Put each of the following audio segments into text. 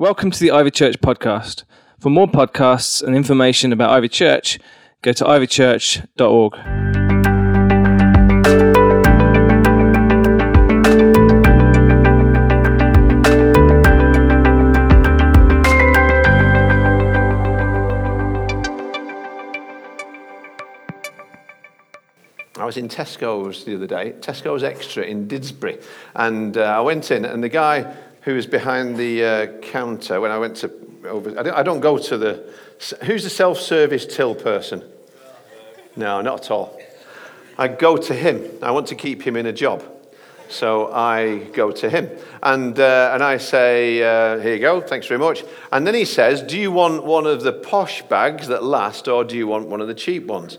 Welcome to the Ivy Church podcast. For more podcasts and information about Ivy Church, go to ivychurch.org. I was in Tesco's the other day, Tesco's Extra in Didsbury, and uh, I went in, and the guy who was behind the uh, counter when I went to over, I don't, I don't go to the. Who's the self-service till person? No, not at all. I go to him. I want to keep him in a job. So I go to him and, uh, and I say, uh, Here you go, thanks very much. And then he says, Do you want one of the posh bags that last or do you want one of the cheap ones?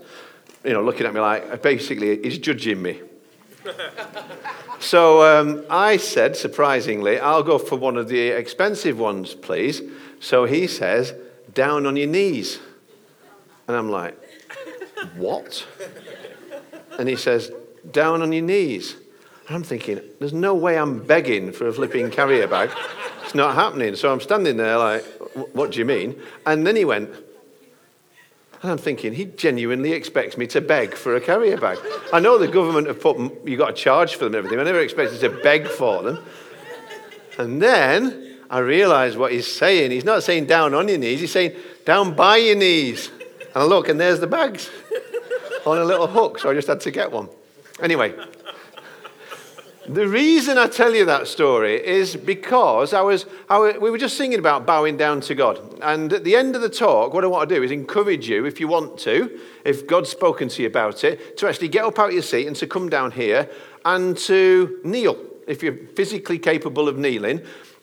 You know, looking at me like basically he's judging me. so um, I said, surprisingly, I'll go for one of the expensive ones, please. So he says, Down on your knees. And I'm like, What? And he says, Down on your knees. And I'm thinking, there's no way I'm begging for a flipping carrier bag. It's not happening. So I'm standing there like, what do you mean? And then he went, and I'm thinking, he genuinely expects me to beg for a carrier bag. I know the government have put, you've got to charge for them and everything. I never expected to beg for them. And then I realized what he's saying. He's not saying down on your knees, he's saying down by your knees. And I look, and there's the bags on a little hook. So I just had to get one. Anyway, the reason I tell you that story is because I was, I was, we were just singing about bowing down to God. And at the end of the talk, what I want to do is encourage you, if you want to, if God's spoken to you about it, to actually get up out of your seat and to come down here and to kneel, if you're physically capable of kneeling.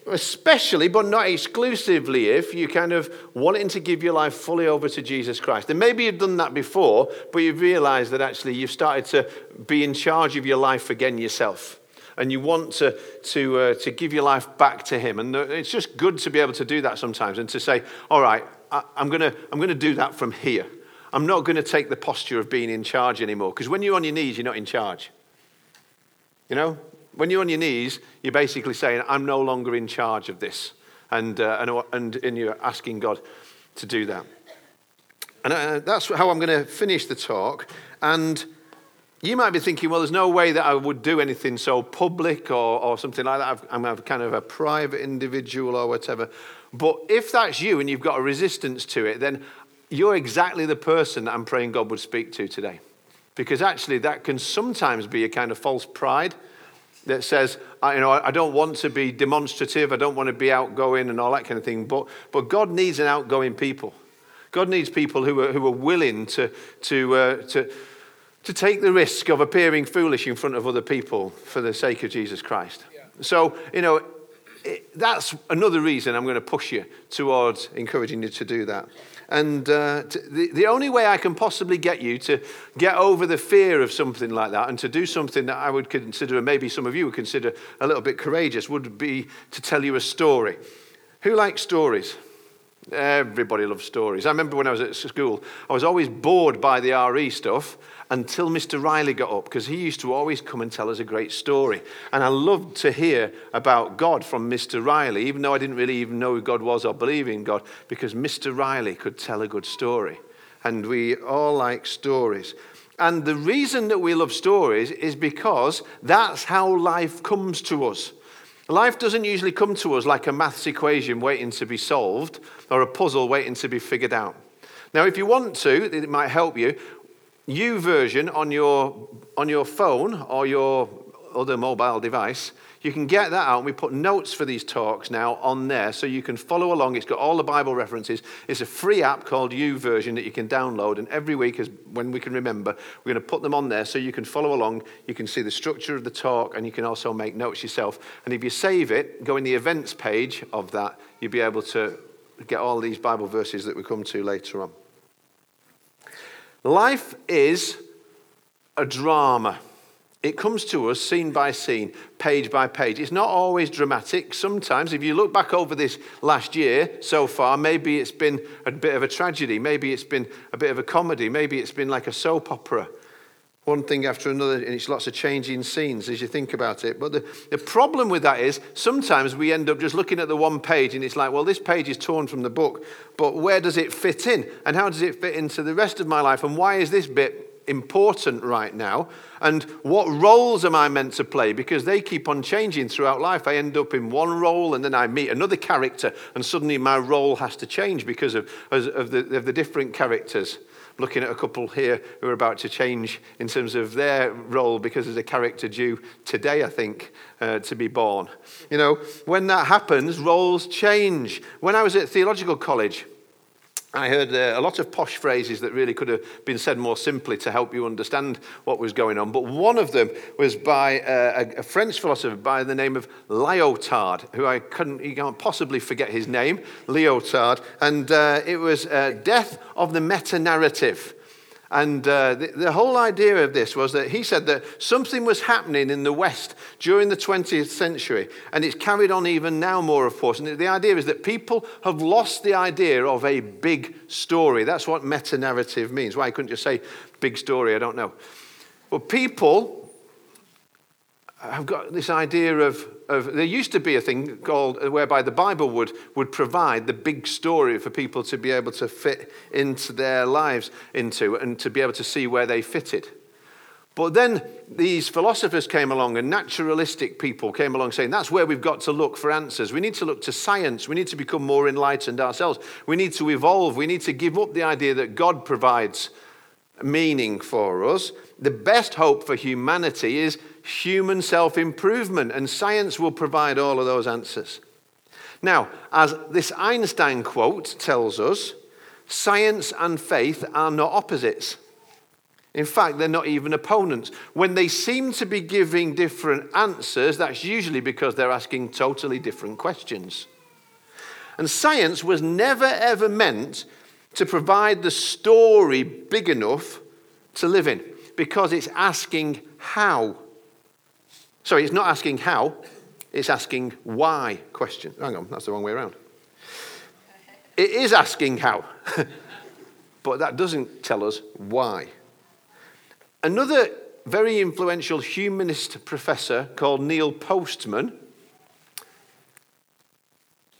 Especially, but not exclusively, if you kind of wanting to give your life fully over to Jesus Christ. And maybe you've done that before, but you've realized that actually you've started to be in charge of your life again yourself and you want to, to, uh, to give your life back to Him. And it's just good to be able to do that sometimes and to say, all right, I, I'm going to I'm going to do that from here. I'm not going to take the posture of being in charge anymore. Because when you're on your knees, you're not in charge. You know, when you're on your knees, you're basically saying, I'm no longer in charge of this. And, uh, and, and, and you're asking God to do that. And uh, that's how I'm going to finish the talk. And you might be thinking, well, there's no way that I would do anything so public or, or something like that. I'm a kind of a private individual or whatever. But if that's you and you've got a resistance to it, then you're exactly the person that I'm praying God would speak to today. Because actually, that can sometimes be a kind of false pride that says, you know, I don't want to be demonstrative, I don't want to be outgoing and all that kind of thing. But, but God needs an outgoing people. God needs people who are, who are willing to, to, uh, to, to take the risk of appearing foolish in front of other people for the sake of Jesus Christ. Yeah. So, you know, it, that's another reason I'm going to push you towards encouraging you to do that. And uh, to, the, the only way I can possibly get you to get over the fear of something like that and to do something that I would consider, and maybe some of you would consider a little bit courageous, would be to tell you a story. Who likes stories? Everybody loves stories. I remember when I was at school, I was always bored by the RE stuff until Mr. Riley got up because he used to always come and tell us a great story. And I loved to hear about God from Mr. Riley, even though I didn't really even know who God was or believe in God, because Mr. Riley could tell a good story. And we all like stories. And the reason that we love stories is because that's how life comes to us. Life doesn't usually come to us like a maths equation waiting to be solved or a puzzle waiting to be figured out. Now, if you want to, it might help you. YouVersion on your, on your phone or your other mobile device, you can get that out. And we put notes for these talks now on there so you can follow along. It's got all the Bible references. It's a free app called U YouVersion that you can download. And every week, as when we can remember, we're going to put them on there so you can follow along. You can see the structure of the talk and you can also make notes yourself. And if you save it, go in the events page of that, you'll be able to get all these Bible verses that we come to later on. Life is a drama. It comes to us scene by scene, page by page. It's not always dramatic. Sometimes, if you look back over this last year so far, maybe it's been a bit of a tragedy. Maybe it's been a bit of a comedy. Maybe it's been like a soap opera. One thing after another, and it's lots of changing scenes as you think about it. But the, the problem with that is sometimes we end up just looking at the one page and it's like, well, this page is torn from the book, but where does it fit in? And how does it fit into the rest of my life? And why is this bit important right now? And what roles am I meant to play? Because they keep on changing throughout life. I end up in one role and then I meet another character, and suddenly my role has to change because of, of, the, of the different characters looking at a couple here who are about to change in terms of their role because there's a character due today, I think, uh, to be born. You know, when that happens, roles change. When I was at theological college, I heard uh, a lot of posh phrases that really could have been said more simply to help you understand what was going on. But one of them was by uh, a, French philosopher by the name of Lyotard, who I couldn't, you can't possibly forget his name, Lyotard. And uh, it was uh, Death of the Meta Narrative. And uh, the, the, whole idea of this was that he said that something was happening in the West during the 20th century, and it's carried on even now more, of course. And the idea is that people have lost the idea of a big story. That's what meta narrative means. Why couldn't you say big story? I don't know. But people have got this idea of, of, there used to be a thing called whereby the Bible would, would provide the big story for people to be able to fit into their lives into and to be able to see where they fitted. But then these philosophers came along and naturalistic people came along saying that's where we've got to look for answers. We need to look to science. We need to become more enlightened ourselves. We need to evolve. We need to give up the idea that God provides meaning for us. The best hope for humanity is human self improvement, and science will provide all of those answers. Now, as this Einstein quote tells us, science and faith are not opposites. In fact, they're not even opponents. When they seem to be giving different answers, that's usually because they're asking totally different questions. And science was never ever meant to provide the story big enough to live in because it's asking how. Sorry, it's not asking how, it's asking why question. Hang on, that's the wrong way around. It is asking how, but that doesn't tell us why. Another very influential humanist professor called Neil Postman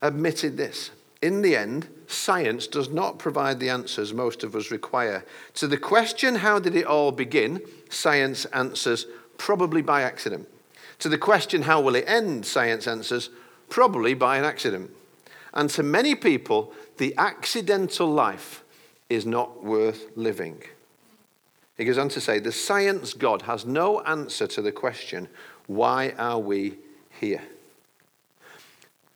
admitted this. In the end, science does not provide the answers most of us require. To the question, how did it all begin? Science answers, probably by accident. To the question, how will it end? Science answers, probably by an accident. And to many people, the accidental life is not worth living. He goes on to say, the science God has no answer to the question, why are we here?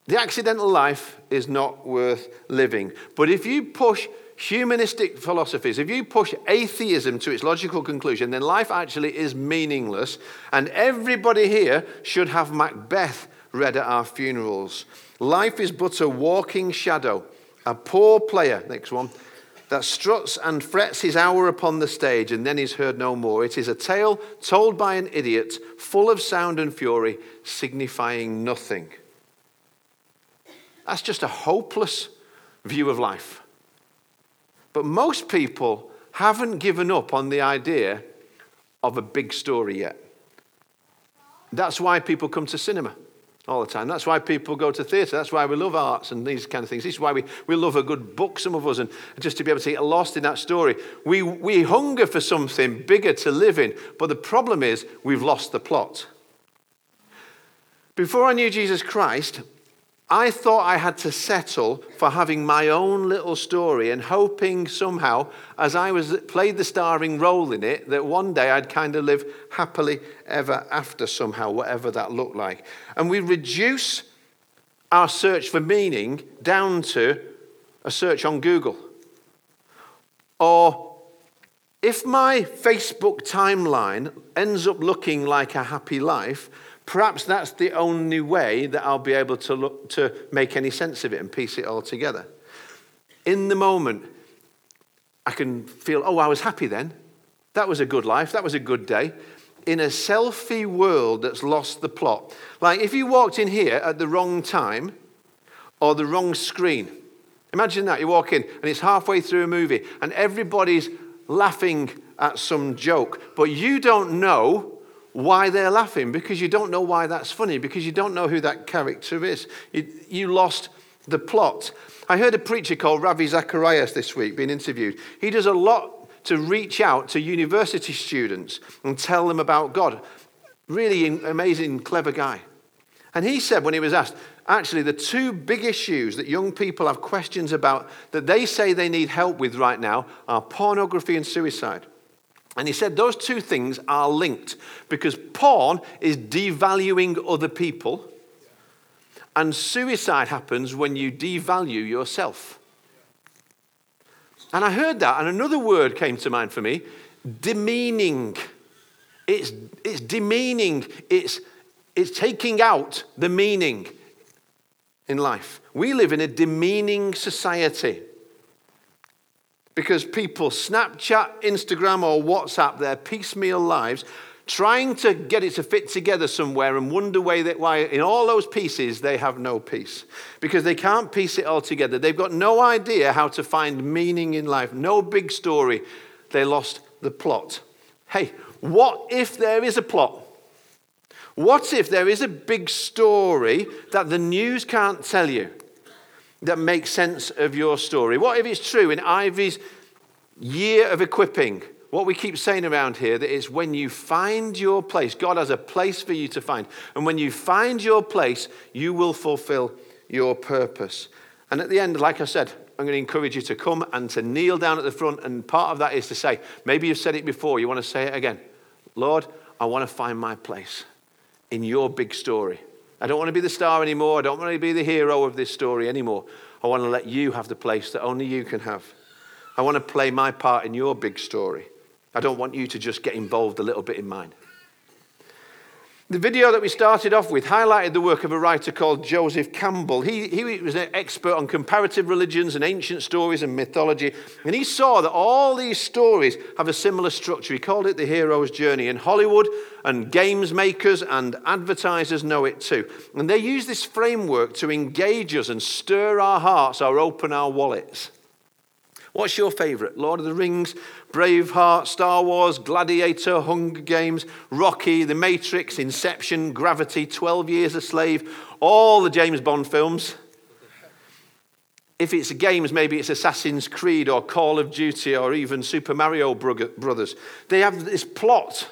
The accidental life is not worth living. But if you push humanistic philosophies, if you push atheism to its logical conclusion, then life actually is meaningless. And everybody here should have Macbeth read at our funerals. Life is but a walking shadow, a poor player, next one, that struts and frets his hour upon the stage and then is heard no more. It is a tale told by an idiot, full of sound and fury, signifying nothing. That's just a hopeless view of life. But most people haven't given up on the idea of a big story yet. That's why people come to cinema all the time. That's why people go to theatre. That's why we love arts and these kind of things. This is why we, we love a good book, some of us, and just to be able to get lost in that story. We, we hunger for something bigger to live in, but the problem is we've lost the plot. Before I knew Jesus Christ, I thought I had to settle for having my own little story and hoping somehow, as I was played the starring role in it, that one day I'd kind of live happily ever after somehow, whatever that looked like. And we reduce our search for meaning down to a search on Google. Or if my Facebook timeline ends up looking like a happy life, Perhaps that's the only way that I'll be able to, look, to make any sense of it and piece it all together. In the moment, I can feel, oh, I was happy then. That was a good life. That was a good day. In a selfie world that's lost the plot. Like if you walked in here at the wrong time or the wrong screen, imagine that. You walk in and it's halfway through a movie and everybody's laughing at some joke, but you don't know why they're laughing because you don't know why that's funny, because you don't know who that character is. You, you lost the plot. I heard a preacher called Ravi Zacharias this week being interviewed. He does a lot to reach out to university students and tell them about God. Really amazing, clever guy. And he said when he was asked, actually, the two big issues that young people have questions about that they say they need help with right now are pornography and suicide. And he said those two things are linked because porn is devaluing other people, and suicide happens when you devalue yourself. And I heard that, and another word came to mind for me demeaning. It's, it's demeaning, it's, it's taking out the meaning in life. We live in a demeaning society because people Snapchat, Instagram, or WhatsApp their piecemeal lives, trying to get it to fit together somewhere and wonder why why in all those pieces they have no peace because they can't piece it all together. They've got no idea how to find meaning in life, no big story. They lost the plot. Hey, what if there is a plot? What if there is a big story that the news can't tell you? That makes sense of your story? What if it's true in Ivy's year of equipping? What we keep saying around here that is when you find your place, God has a place for you to find. And when you find your place, you will fulfill your purpose. And at the end, like I said, I'm going to encourage you to come and to kneel down at the front. And part of that is to say, maybe you've said it before, you want to say it again. Lord, I want to find my place in your big story. I don't want to be the star anymore. I don't want to be the hero of this story anymore. I want to let you have the place that only you can have. I want to play my part in your big story. I don't want you to just get involved a little bit in mine. The video that we started off with highlighted the work of a writer called Joseph Campbell. He, he was an expert on comparative religions and ancient stories and mythology, and he saw that all these stories have a similar structure. He called it the hero's journey, and Hollywood and games makers and advertisers know it too. And they use this framework to engage us and stir our hearts or open our wallets. What's your favorite? Lord of the Rings, Braveheart, Star Wars, Gladiator, Hunger Games, Rocky, The Matrix, Inception, Gravity, 12 Years a Slave, all the James Bond films. If it's games, maybe it's Assassin's Creed or Call of Duty or even Super Mario Brothers. They have this plot.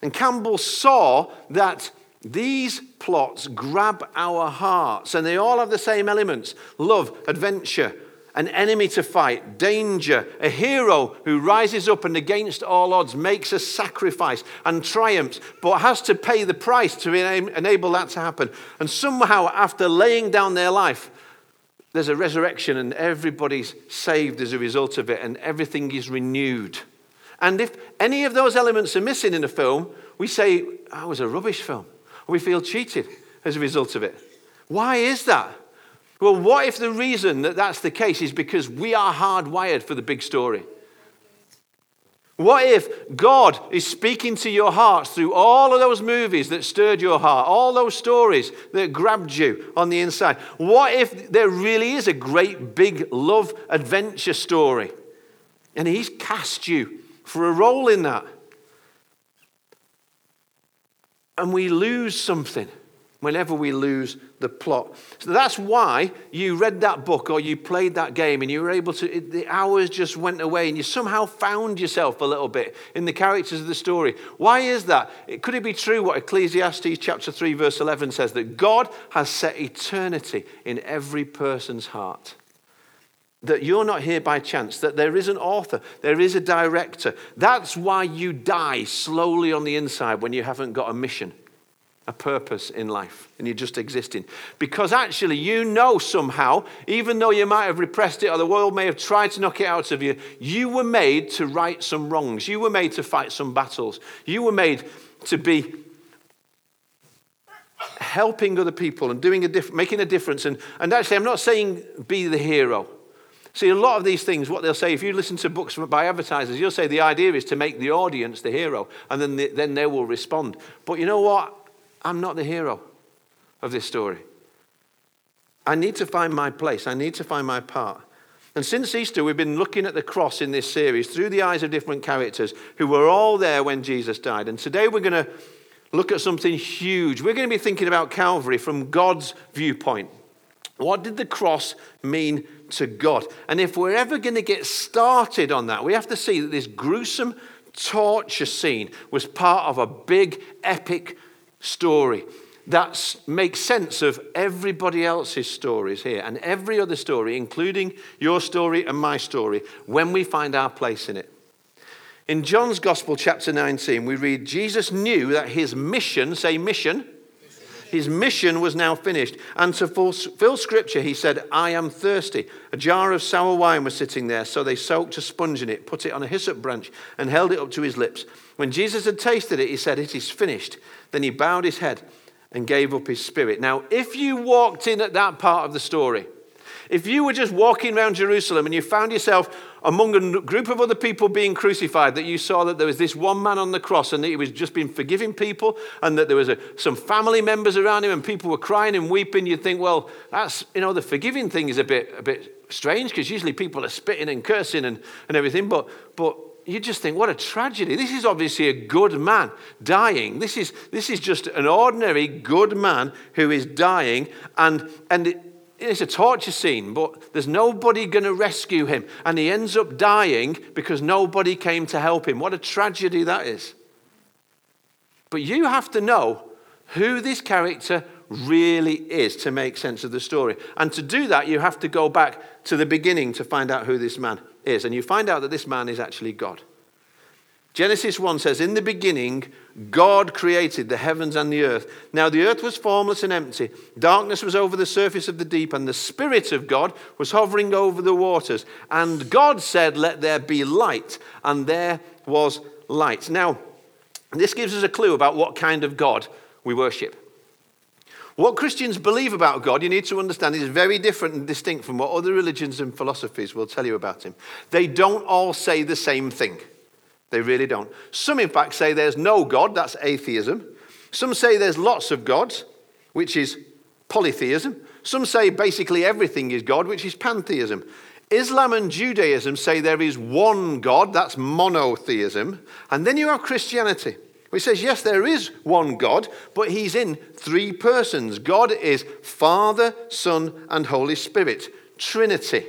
And Campbell saw that these plots grab our hearts and they all have the same elements love, adventure, an enemy to fight, danger, a hero who rises up and against all odds makes a sacrifice and triumphs, but has to pay the price to enable that to happen. And somehow, after laying down their life, there's a resurrection and everybody's saved as a result of it and everything is renewed. And if any of those elements are missing in a film, we say, that was a rubbish film. we feel cheated as a result of it. Why is that? Well, what if the reason that that's the case is because we are hardwired for the big story? What if God is speaking to your hearts through all of those movies that stirred your heart, all those stories that grabbed you on the inside? What if there really is a great big love adventure story and He's cast you for a role in that? And we lose something whenever we lose the plot. So that's why you read that book or you played that game and you were able to, it, the hours just went away and you somehow found yourself a little bit in the characters of the story. Why is that? It, could it be true what Ecclesiastes chapter 3 verse 11 says that God has set eternity in every person's heart? That you're not here by chance, that there is an author, there is a director. That's why you die slowly on the inside when you haven't got a mission a purpose in life and you're just existing. Because actually, you know somehow, even though you might have repressed it or the world may have tried to knock it out of you, you were made to right some wrongs. You were made to fight some battles. You were made to be helping other people and doing a diff- making a difference. And, and actually, I'm not saying be the hero. See, a lot of these things, what they'll say, if you listen to books by advertisers, you'll say the idea is to make the audience the hero, and then, the, then they will respond. But you know what? I'm not the hero of this story. I need to find my place. I need to find my part. And since Easter, we've been looking at the cross in this series through the eyes of different characters who were all there when Jesus died. And today we're going to look at something huge. We're going to be thinking about Calvary from God's viewpoint. What did the cross mean to God? And if we're ever going to get started on that, we have to see that this gruesome torture scene was part of a big, epic story that makes sense of everybody else's stories here and every other story, including your story and my story, when we find our place in it. In John's Gospel, chapter 19, we read Jesus knew that his mission, say mission, his mission was now finished. And to fulfill scripture, he said, I am thirsty. A jar of sour wine was sitting there, so they soaked a sponge in it, put it on a hyssop branch, and held it up to his lips. When Jesus had tasted it, he said, It is finished. Then he bowed his head and gave up his spirit. Now, if you walked in at that part of the story, if you were just walking around Jerusalem and you found yourself among a group of other people being crucified, that you saw that there was this one man on the cross and that he was just been forgiving people and that there was a, some family members around him and people were crying and weeping, you'd think, well, that's, you know, the forgiving thing is a bit, a bit strange because usually people are spitting and cursing and, and everything. But, but you just think, what a tragedy. This is obviously a good man dying. This is, this is just an ordinary good man who is dying. And, and it, it's a torture scene, but there's nobody going to rescue him. And he ends up dying because nobody came to help him. What a tragedy that is. But you have to know who this character really is to make sense of the story. And to do that, you have to go back to the beginning to find out who this man is. And you find out that this man is actually God. Genesis 1 says, In the beginning, God created the heavens and the earth. Now the earth was formless and empty. Darkness was over the surface of the deep, and the Spirit of God was hovering over the waters. And God said, Let there be light. And there was light. Now, this gives us a clue about what kind of God we worship. What Christians believe about God, you need to understand, is very different and distinct from what other religions and philosophies will tell you about Him. They don't all say the same thing. They really don't. Some, in fact, say there's no God, that's atheism. Some say there's lots of gods, which is polytheism. Some say basically everything is God, which is pantheism. Islam and Judaism say there is one God, that's monotheism. And then you have Christianity, he says, yes, there is one God, but he's in three persons. God is Father, Son, and Holy Spirit. Trinity.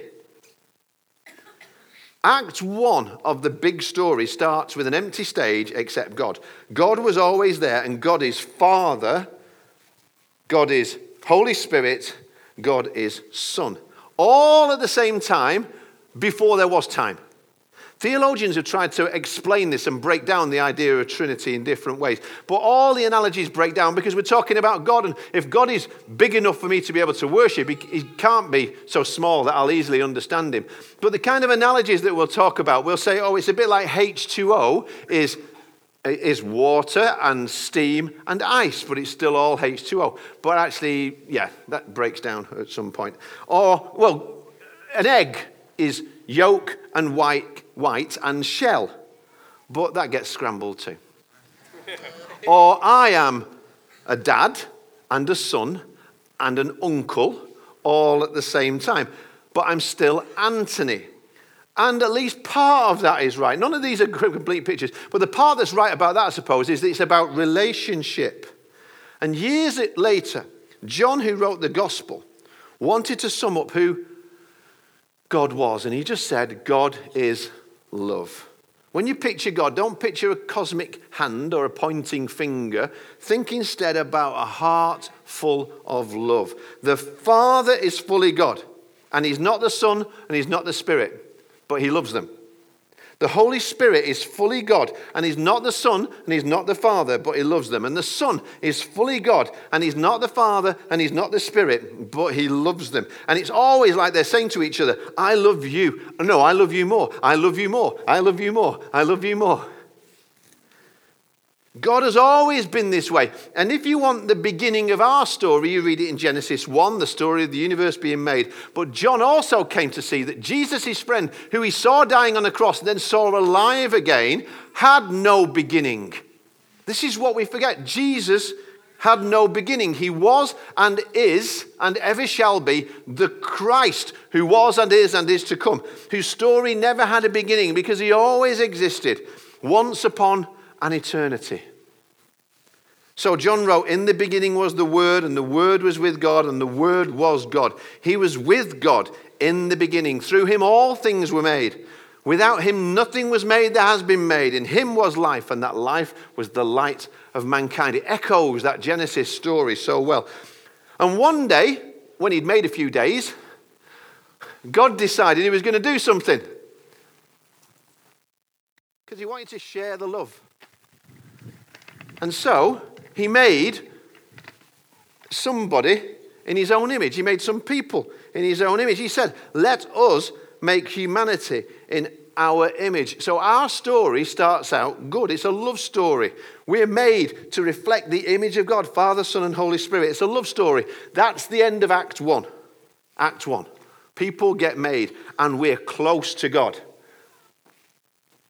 Act one of the big story starts with an empty stage except God. God was always there, and God is Father, God is Holy Spirit, God is Son. All at the same time before there was time. Theologians have tried to explain this and break down the idea of Trinity in different ways. But all the analogies break down because we're talking about God. And if God is big enough for me to be able to worship, he, can't be so small that I'll easily understand him. But the kind of analogies that we'll talk about, we'll say, oh, it's a bit like H2O is is water and steam and ice, but it's still all H2O. But actually, yeah, that breaks down at some point. Or, well, an egg is yolk and white white and shell. But that gets scrambled too. or I am a dad and a son and an uncle all at the same time. But I'm still Anthony. And at least part of that is right. None of these are complete pictures. But the part that's right about that, I suppose, is that it's about relationship. And years later, John, who wrote the gospel, wanted to sum up who God was. And he just said, God is love. When you picture God, don't picture a cosmic hand or a pointing finger. Think instead about a heart full of love. The Father is fully God, and He's not the Son and He's not the Spirit, but He loves them. The Holy Spirit is fully God, and He's not the Son, and He's not the Father, but He loves them. And the Son is fully God, and He's not the Father, and He's not the Spirit, but He loves them. And it's always like they're saying to each other, I love you. No, I love you more. I love you more. I love you more. I love you more. God has always been this way. And if you want the beginning of our story, you read it in Genesis 1, the story of the universe being made. But John also came to see that Jesus, his friend, who he saw dying on the cross and then saw alive again, had no beginning. This is what we forget. Jesus had no beginning. He was and is and ever shall be the Christ who was and is and is to come, whose story never had a beginning because he always existed once upon an eternity. So John wrote, In the beginning was the Word, and the Word was with God, and the Word was God. He was with God in the beginning. Through him all things were made. Without him nothing was made that has been made. In him was life, and that life was the light of mankind. It echoes that Genesis story so well. And one day, when he'd made a few days, God decided he was going to do something. Because he wanted to share the love. And so, he made somebody in his own image. He made some people in his own image. He said, Let us make humanity in our image. So our story starts out good. It's a love story. We're made to reflect the image of God, Father, Son, and Holy Spirit. It's a love story. That's the end of Act 1. Act 1. People get made, and we're close to God.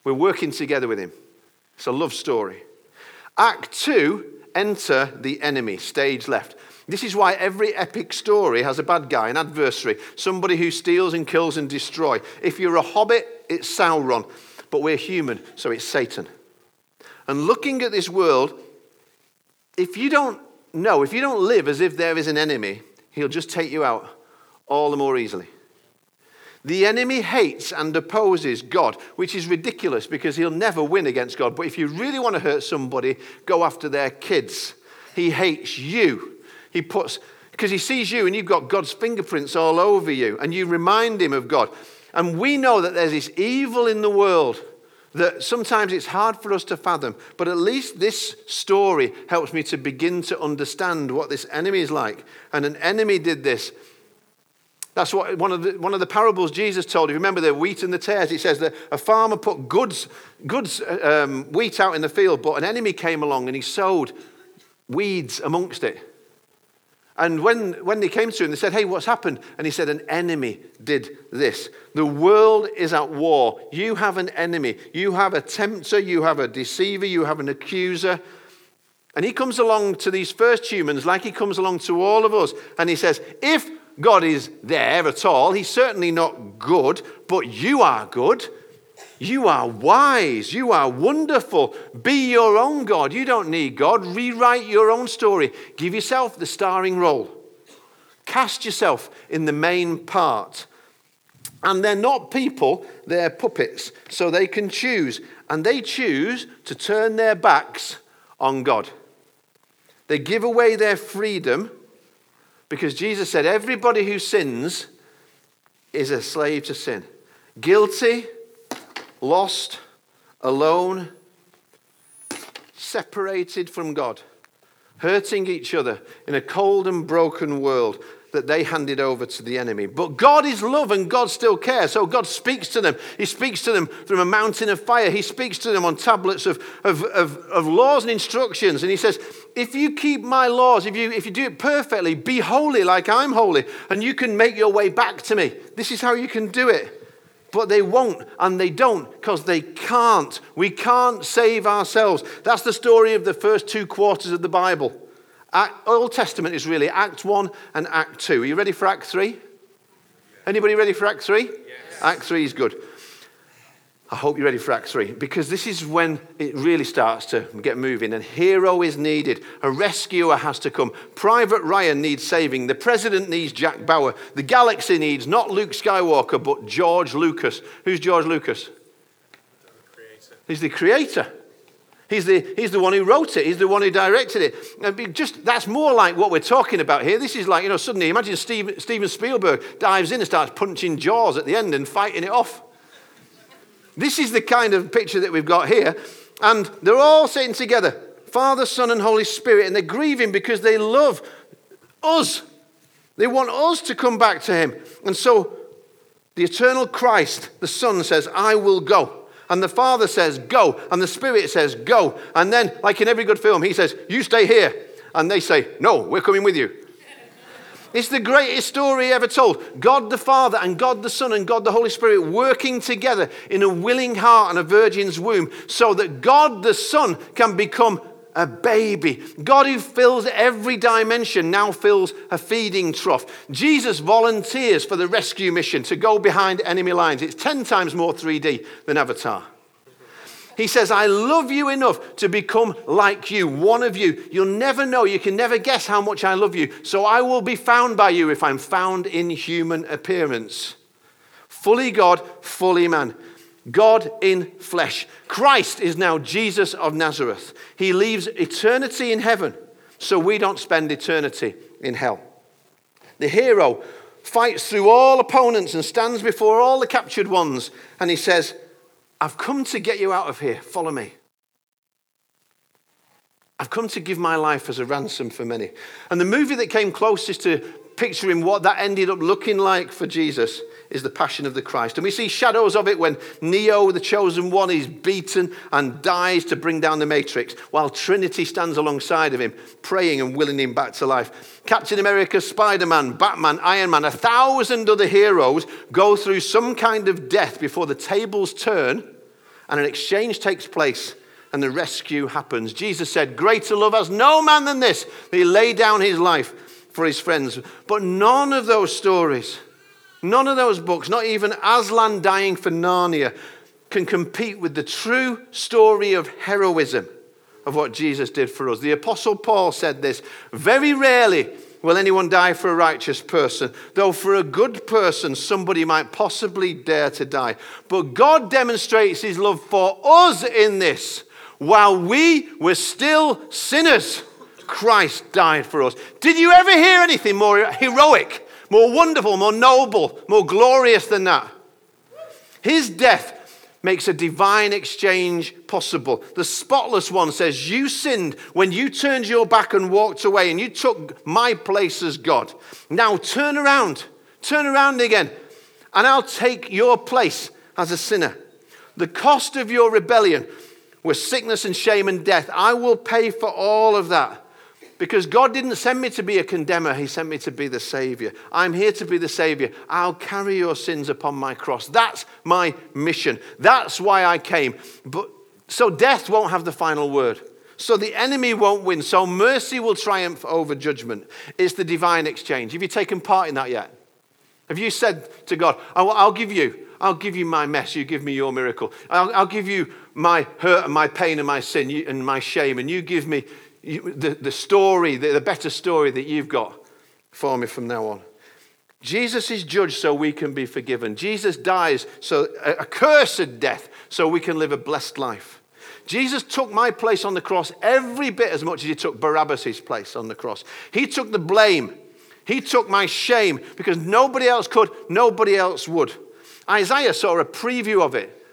We're working together with Him. It's a love story. Act 2 enter the enemy, stage left. This is why every epic story has a bad guy, an adversary, somebody who steals and kills and destroys. If you're a hobbit, it's Sauron, but we're human, so it's Satan. And looking at this world, if you don't know, if you don't live as if there is an enemy, he'll just take you out all the more easily. The enemy hates and opposes God, which is ridiculous because he'll never win against God. But if you really want to hurt somebody, go after their kids. He hates you. He puts, because he sees you and you've got God's fingerprints all over you and you remind him of God. And we know that there's this evil in the world that sometimes it's hard for us to fathom, but at least this story helps me to begin to understand what this enemy is like. And an enemy did this that's what one of the, one of the parables Jesus told. You remember the wheat and the tares? He says that a farmer put goods, goods um, wheat out in the field, but an enemy came along and he sowed weeds amongst it. And when, when they came to him, they said, Hey, what's happened? And he said, An enemy did this. The world is at war. You have an enemy. You have a tempter. You have a deceiver. You have an accuser. And he comes along to these first humans like he comes along to all of us. And he says, If God is there at all. He's certainly not good, but you are good. You are wise. You are wonderful. Be your own God. You don't need God. Rewrite your own story. Give yourself the starring role. Cast yourself in the main part. And they're not people, they're puppets. So they can choose. And they choose to turn their backs on God. They give away their freedom because Jesus said, everybody who sins is a slave to sin. Guilty, lost, alone, separated from God, hurting each other in a cold and broken world that they handed over to the enemy. But God is love and God still cares. So God speaks to them. He speaks to them from a mountain of fire. He speaks to them on tablets of, of, of, of laws and instructions. And He says, If you keep my laws, if you, if you do it perfectly, be holy like I'm holy, and you can make your way back to me. This is how you can do it. But they won't and they don't because they can't. We can't save ourselves. That's the story of the first two quarters of the Bible. Old Testament is really Act 1 and Act 2. Are you ready for Act 3? Anybody ready for Act 3? Yes. Act 3 is good. I hope you're ready for Act 3 because this is when it really starts to get moving. A hero is needed, a rescuer has to come. Private Ryan needs saving, the president needs Jack Bauer, the galaxy needs not Luke Skywalker but George Lucas. Who's George Lucas? The He's the creator. He's the, he's the one who wrote it. He's the one who directed it. And Just that's more like what we're talking about here. This is like, you know, suddenly imagine Steve, Steven Spielberg dives in and starts punching jaws at the end and fighting it off. This is the kind of picture that we've got here. And they're all sitting together Father, Son, and Holy Spirit. And they're grieving because they love us. They want us to come back to Him. And so the eternal Christ, the Son, says, I will go. And the Father says, Go. And the Spirit says, Go. And then, like in every good film, He says, You stay here. And they say, No, we're coming with you. It's the greatest story ever told. God the Father and God the Son and God the Holy Spirit working together in a willing heart and a virgin's womb so that God the Son can become a baby. God who fills every dimension now fills a feeding trough. Jesus volunteers for the rescue mission to go behind enemy lines. It's 10 times more 3D than Avatar. He says, I love you enough to become like you, one of you. You'll never know, you can never guess how much I love you. So I will be found by you if I'm found in human appearance. Fully God, fully man. God in flesh. Christ is now Jesus of Nazareth. He leaves eternity in heaven so we don't spend eternity in hell. The hero fights through all opponents and stands before all the captured ones, and he says, I've come to get you out of here. Follow me. I've come to give my life as a ransom for many. And the movie that came closest to picturing what that ended up looking like for Jesus is the Passion of the Christ. And we see shadows of it when Neo, the chosen one, is beaten and dies to bring down the Matrix, while Trinity stands alongside of him, praying and willing him back to life. Captain America, Spider Man, Batman, Iron Man, a thousand other heroes go through some kind of death before the tables turn and an exchange takes place and the rescue happens. Jesus said, Greater love has no man than this. He laid down his life for his friends. But none of those stories None of those books, not even Aslan dying for Narnia, can compete with the true story of heroism of what Jesus did for us. The Apostle Paul said this very rarely will anyone die for a righteous person, though for a good person somebody might possibly dare to die. But God demonstrates his love for us in this. While we were still sinners, Christ died for us. Did you ever hear anything more heroic more wonderful, more noble, more glorious than that. His death makes a divine exchange possible. The spotless one says, You sinned when you turned your back and walked away, and you took my place as God. Now turn around, turn around again, and I'll take your place as a sinner. The cost of your rebellion was sickness and shame and death. I will pay for all of that. Because God didn't send me to be a condemner, He sent me to be the Savior. I'm here to be the Savior. I'll carry your sins upon my cross. That's my mission. That's why I came. But so death won't have the final word. So the enemy won't win. So mercy will triumph over judgment. It's the divine exchange. Have you taken part in that yet? Have you said to God, oh, I'll give you, I'll give you my mess, you give me your miracle. I'll, I'll give you my hurt and my pain and my sin and my shame, and you give me the, the story, the, the better story that you've got for me from now on. Jesus is judged so we can be forgiven. Jesus dies so a cursed death so we can live a blessed life. Jesus took my place on the cross every bit as much as he took Barabbas' place on the cross. He took the blame. He took my shame because nobody else could, nobody else would. Isaiah saw a preview of it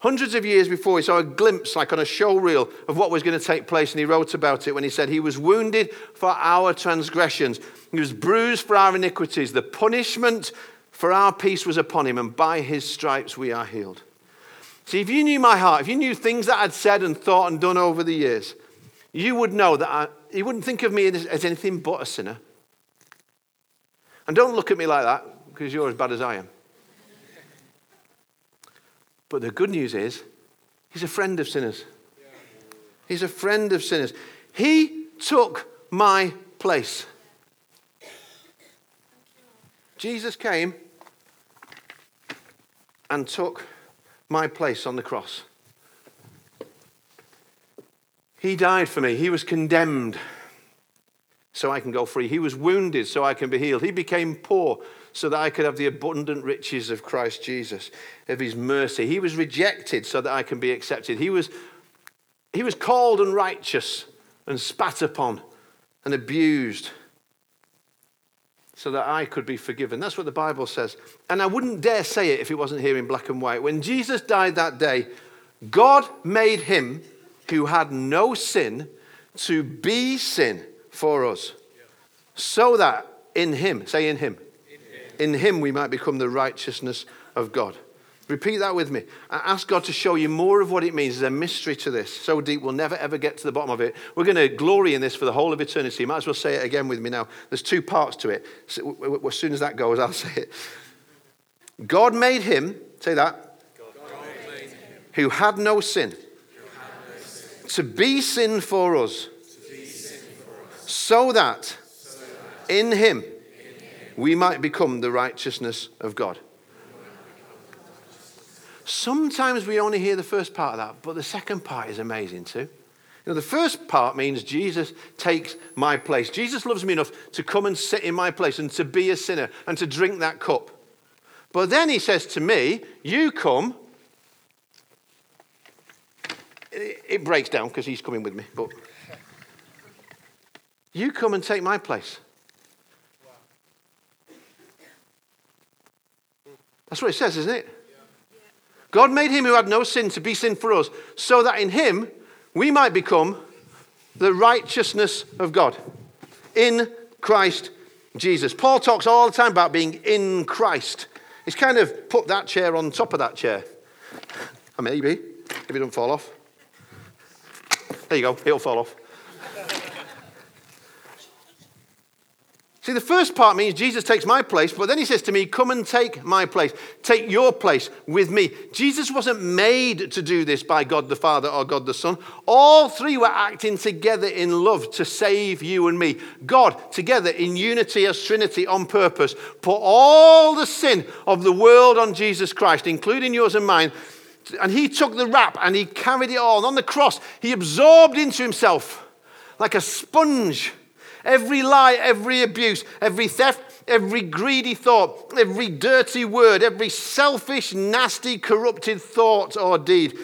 Hundreds of years before, he saw a glimpse, like on a show reel, of what was going to take place, and he wrote about it when he said, He was wounded for our transgressions, he was bruised for our iniquities. The punishment for our peace was upon him, and by his stripes we are healed. See, if you knew my heart, if you knew things that I'd said and thought and done over the years, you would know that I, you wouldn't think of me as anything but a sinner. And don't look at me like that, because you're as bad as I am. But the good news is, he's a friend of sinners. He's a friend of sinners. He took my place. Jesus came and took my place on the cross. He died for me. He was condemned so I can go free. He was wounded so I can be healed. He became poor so that I could have the abundant riches of Christ Jesus, of his mercy. He was rejected so that I can be accepted. He was, he was called unrighteous and spat upon and abused so that I could be forgiven. That's what the Bible says. And I wouldn't dare say it if it wasn't here in black and white. When Jesus died that day, God made him who had no sin to be sin for us. So that in him, say in him, in him we might become the righteousness of God. Repeat that with me. I ask God to show you more of what it means. There's a mystery to this. So deep, we'll never ever get to the bottom of it. We're going to glory in this for the whole of eternity. You might as well say it again with me now. There's two parts to it. So, as soon as that goes, I'll say it. God made him, say that, who had no sin, to be sin for us, so that in him we might become the righteousness of God. Sometimes we only hear the first part of that, but the second part is amazing too. You know, the first part means Jesus takes my place. Jesus loves me enough to come and sit in my place and to be a sinner and to drink that cup. But then he says to me, You come. It breaks down because he's coming with me, but you come and take my place. That's what it says, isn't it? God made him who had no sin to be sin for us, so that in him we might become the righteousness of God in Christ Jesus. Paul talks all the time about being in Christ. He's kind of put that chair on top of that chair. Maybe, if it doesn't fall off. There you go, it'll fall off. See, the first part means Jesus takes my place, but then he says to me, Come and take my place. Take your place with me. Jesus wasn't made to do this by God the Father or God the Son. All three were acting together in love to save you and me. God, together in unity as Trinity on purpose, put all the sin of the world on Jesus Christ, including yours and mine. And he took the rap and he carried it all. on the cross, he absorbed into himself like a sponge Every lie, every abuse, every theft, every greedy thought, every dirty word, every selfish, nasty, corrupted thought or deed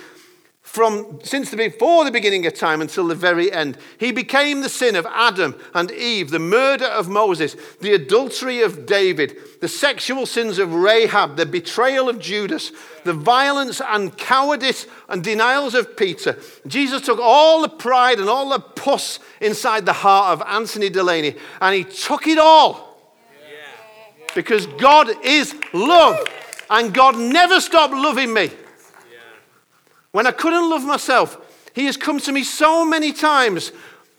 from since the, before the beginning of time until the very end. He became the sin of Adam and Eve, the murder of Moses, the adultery of David, the sexual sins of Rahab, the betrayal of Judas, the violence and cowardice and denials of Peter. Jesus took all the pride and all the puss inside the heart of Anthony Delaney and he took it all. Because God is love and God never stopped loving me. When I couldn't love myself, He has come to me so many times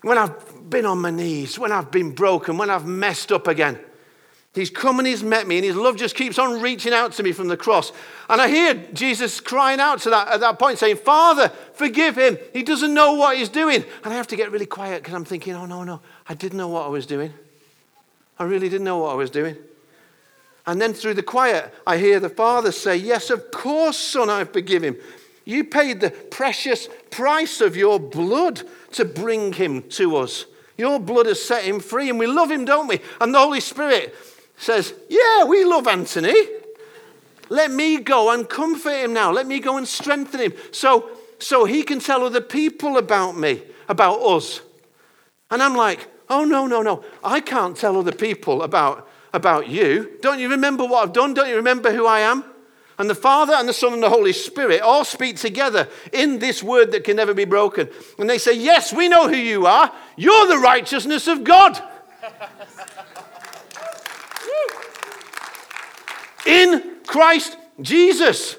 when I've been on my knees, when I've been broken, when I've messed up again. He's come and he's met me, and his love just keeps on reaching out to me from the cross. And I hear Jesus crying out to that at that point, saying, Father, forgive him. He doesn't know what he's doing. And I have to get really quiet because I'm thinking, oh, no, no, I didn't know what I was doing. I really didn't know what I was doing. And then through the quiet, I hear the Father say, Yes, of course, Son, I forgive him. You paid the precious price of your blood to bring him to us. Your blood has set him free, and we love him, don't we? And the Holy Spirit says, Yeah, we love Anthony. Let me go and comfort him now. Let me go and strengthen him so, so he can tell other people about me, about us. And I'm like, Oh, no, no, no. I can't tell other people about, about you. Don't you remember what I've done? Don't you remember who I am? And the Father and the Son and the Holy Spirit all speak together in this word that can never be broken. And they say, Yes, we know who you are. You're the righteousness of God. in Christ Jesus.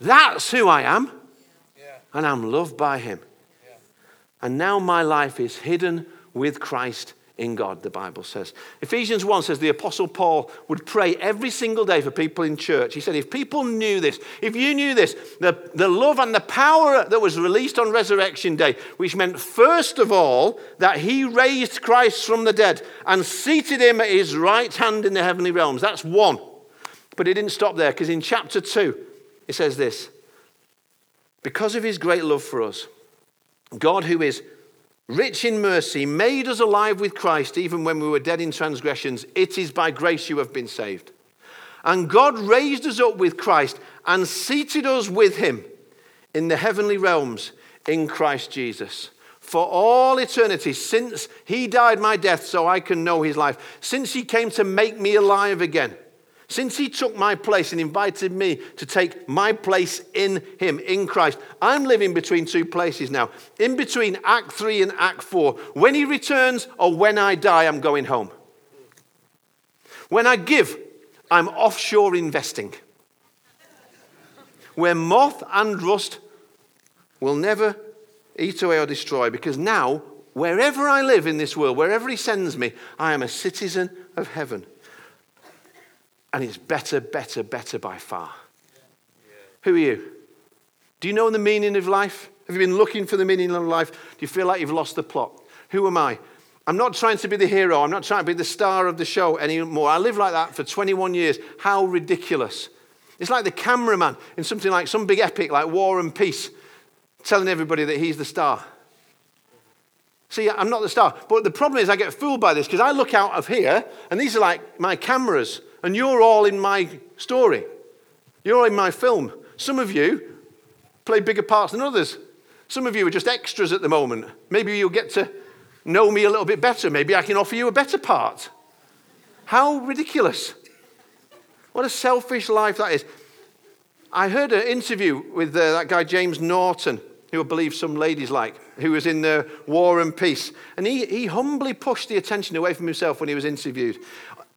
That's who I am. And I'm loved by Him. And now my life is hidden with Christ in God, the Bible says. Ephesians 1 says the Apostle Paul would pray every single day for people in church. He said, if people knew this, if you knew this, the, the love and the power that was released on Resurrection Day, which meant, first of all, that he raised Christ from the dead and seated him at his right hand in the heavenly realms. That's one. But it didn't stop there, because in chapter 2, it says this Because of his great love for us, God, who is rich in mercy, made us alive with Christ even when we were dead in transgressions. It is by grace you have been saved. And God raised us up with Christ and seated us with him in the heavenly realms in Christ Jesus. For all eternity, since he died my death so I can know his life, since he came to make me alive again since he took my place and invited me to take my place in him, in Christ, I'm living between two places now. In between Act 3 and Act 4. When he returns or when I die, I'm going home. When I give, I'm offshore investing. Where moth and rust will never eat away or destroy, because now, wherever I live in this world, wherever he sends me, I am a citizen of heaven and it's better, better, better by far. Who are you? Do you know the meaning of life? Have you been looking for the meaning of life? Do you feel like you've lost the plot? Who am I? I'm not trying to be the hero. I'm not trying to be the star of the show anymore. I lived like that for 21 years. How ridiculous. It's like the cameraman in something like some big epic like War and Peace telling everybody that he's the star. See, I'm not the star. But the problem is, I get fooled by this because I look out of here and these are like my cameras, and you're all in my story. You're in my film. Some of you play bigger parts than others. Some of you are just extras at the moment. Maybe you'll get to know me a little bit better. Maybe I can offer you a better part. How ridiculous. What a selfish life that is. I heard an interview with uh, that guy, James Norton, who I believe some ladies like, who was in the War and Peace. And he, he humbly pushed the attention away from himself when he was interviewed.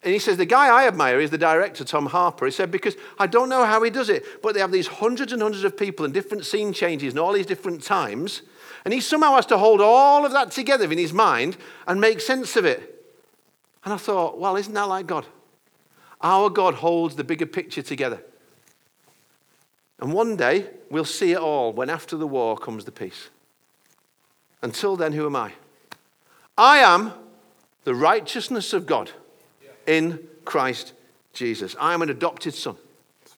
And he says, The guy I admire is the director, Tom Harper. He said, Because I don't know how he does it, but they have these hundreds and hundreds of people and different scene changes and all these different times. And he somehow has to hold all of that together in his mind and make sense of it. And I thought, well, isn't that like God? Our God holds the bigger picture together. And one day we'll see it all when after the war comes the peace. Until then, who am I? I am the righteousness of God in Christ Jesus. I am an adopted son.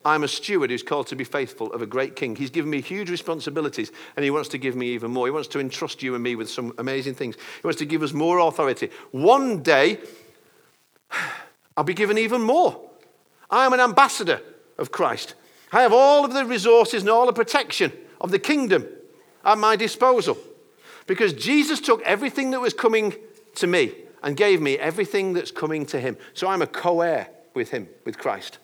I'm a steward who's called to be faithful of a great king. He's given me huge responsibilities and he wants to give me even more. He wants to entrust you and me with some amazing things. He wants to give us more authority. One day, I'll be given even more. I am an ambassador of Christ. I have all of the resources and all the protection of the kingdom at my disposal because Jesus took everything that was coming to me and gave me everything that's coming to him. So I'm a co heir with him, with Christ.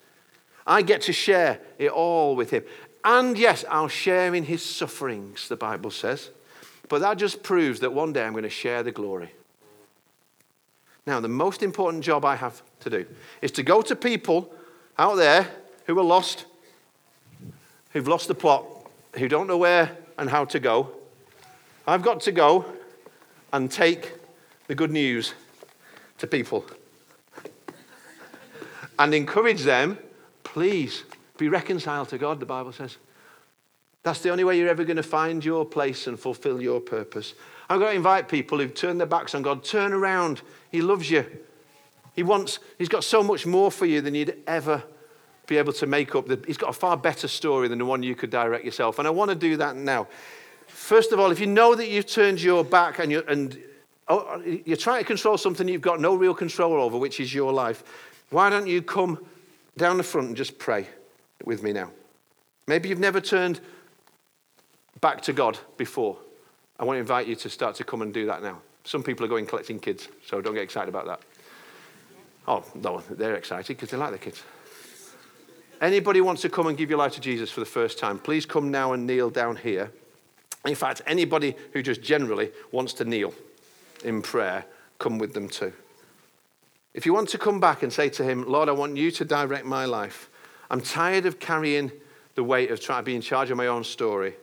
I get to share it all with him. And yes, I'll share in his sufferings, the Bible says. But that just proves that one day I'm going to share the glory. Now, the most important job I have to do is to go to people out there who are lost, who've lost the plot, who don't know where and how to go. I've got to go and take the good news to people and encourage them Please be reconciled to God, the Bible says. That's the only way you're ever going to find your place and fulfill your purpose. I'm going to invite people who've turned their backs on God, turn around. He loves you. He wants, he's got so much more for you than you'd ever be able to make up. He's got a far better story than the one you could direct yourself. And I want to do that now. First of all, if you know that you've turned your back and you're, and oh, uh, you're trying to control something you've got no real control over, which is your life, why don't you come down the front and just pray with me now. Maybe you've never turned back to God before. I want to invite you to start to come and do that now. Some people are going collecting kids, so don't get excited about that. Oh, no, they're excited because they like the kids. Anybody wants to come and give your life to Jesus for the first time, please come now and kneel down here. In fact, anybody who just generally wants to kneel in prayer, come with them too. If you want to come back and say to him, Lord, I want you to direct my life. I'm tired of carrying the weight of trying to be in charge of my own story.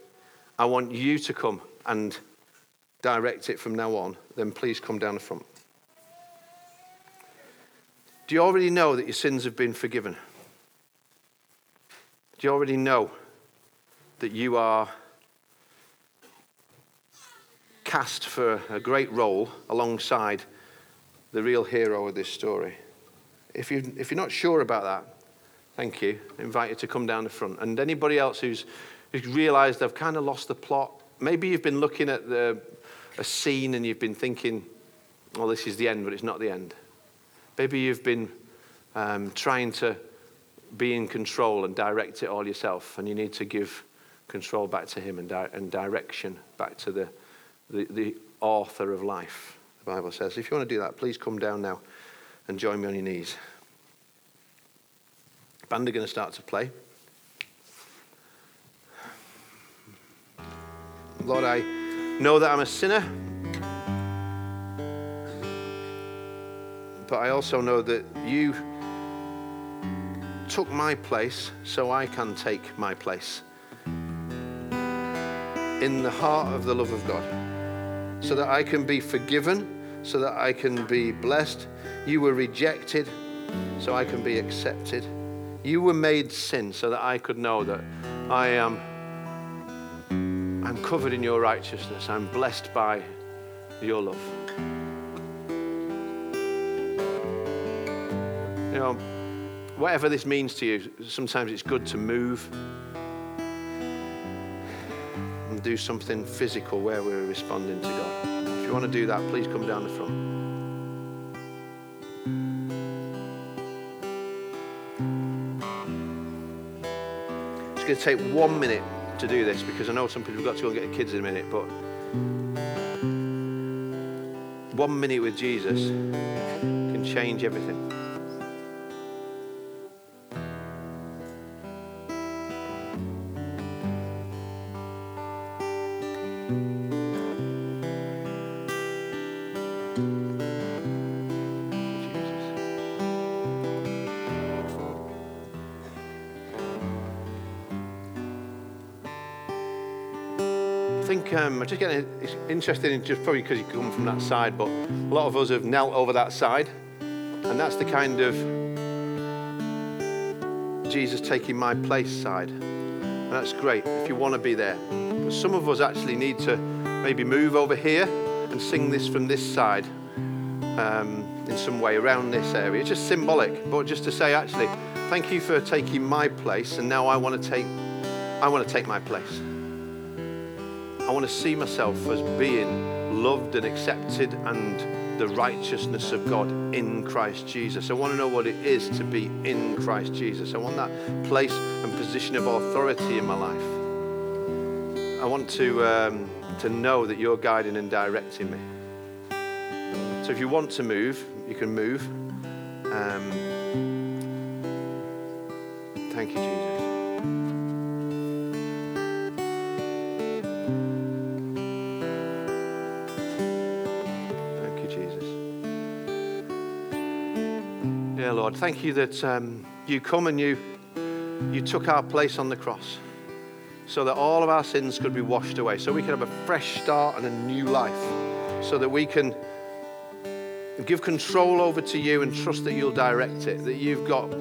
I want you to come and direct it from now on. Then please come down the front. Do you already know that your sins have been forgiven? Do you already know that you are cast for a great role alongside the real hero of this story. If, you, if you're not sure about that, thank you. I invite you to come down the front. And anybody else who's, who's realized they've kind of lost the plot, maybe you've been looking at the, a scene and you've been thinking, well, this is the end, but it's not the end. Maybe you've been um, trying to be in control and direct it all yourself, and you need to give control back to Him and, di- and direction back to the, the, the author of life the Bible says. If you want to do that, please come down now and join me on your knees. Band are going to start to play. Lord, I know that I'm a sinner, but I also know that you took my place so I can take my place in the heart of the love of God so that I can be forgiven, so that I can be blessed. You were rejected, so I can be accepted. You were made sin so that I could know that I am I'm covered in your righteousness. I'm blessed by your love. You know, whatever this means to you, sometimes it's good to move do something physical where we're responding to God. If you want to do that, please come down the front. It's going to take one minute to do this because I know some people have got to go and get kids in a minute, but one minute with Jesus can change everything. I'm just getting interested in just probably because you come from that side, but a lot of us have knelt over that side, and that's the kind of Jesus taking my place side. And that's great if you want to be there. But some of us actually need to maybe move over here and sing this from this side um, in some way around this area. It's just symbolic, but just to say, actually, thank you for taking my place, and now I want to take, I want to take my place. I want to see myself as being loved and accepted and the righteousness of God in Christ Jesus. I want to know what it is to be in Christ Jesus. I want that place and position of authority in my life. I want to, um, to know that you're guiding and directing me. So if you want to move, you can move. Um, thank you, Jesus. Thank you that um, you come and you, you took our place on the cross so that all of our sins could be washed away, so we can have a fresh start and a new life, so that we can give control over to you and trust that you'll direct it, that you've got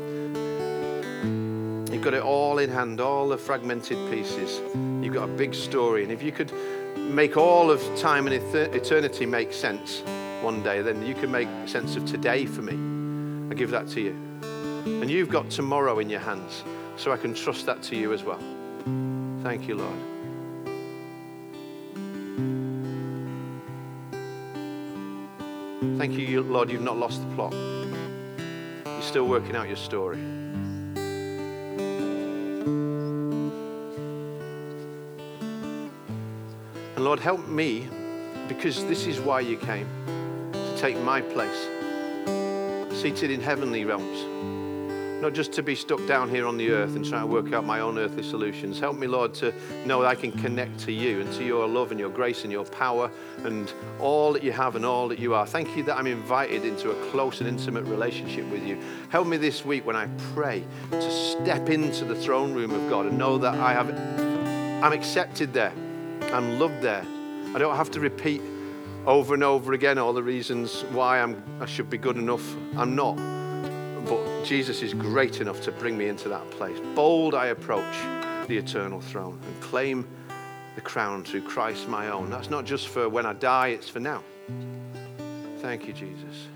you've got it all in hand, all the fragmented pieces. You've got a big story, and if you could make all of time and eternity make sense one day, then you can make sense of today for me. I give that to you. And you've got tomorrow in your hands, so I can trust that to you as well. Thank you, Lord. Thank you, Lord, you've not lost the plot. You're still working out your story. And Lord, help me because this is why you came to take my place seated in heavenly realms. Not just to be stuck down here on the earth and trying to work out my own earthly solutions. Help me, Lord, to know that I can connect to you and to your love and your grace and your power and all that you have and all that you are. Thank you that I'm invited into a close and intimate relationship with you. Help me this week when I pray to step into the throne room of God and know that I have, I'm accepted there. I'm loved there. I don't have to repeat over and over again all the reasons why I'm, I should be good enough. I'm not. But Jesus is great enough to bring me into that place. Bold I approach the eternal throne and claim the crown through Christ my own. That's not just for when I die, it's for now. Thank you, Jesus.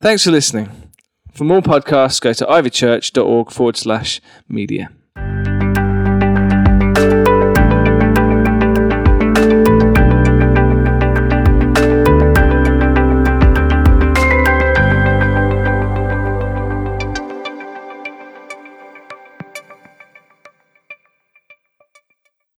Thanks for listening. For more podcasts, go to ivychurch.org forward slash media.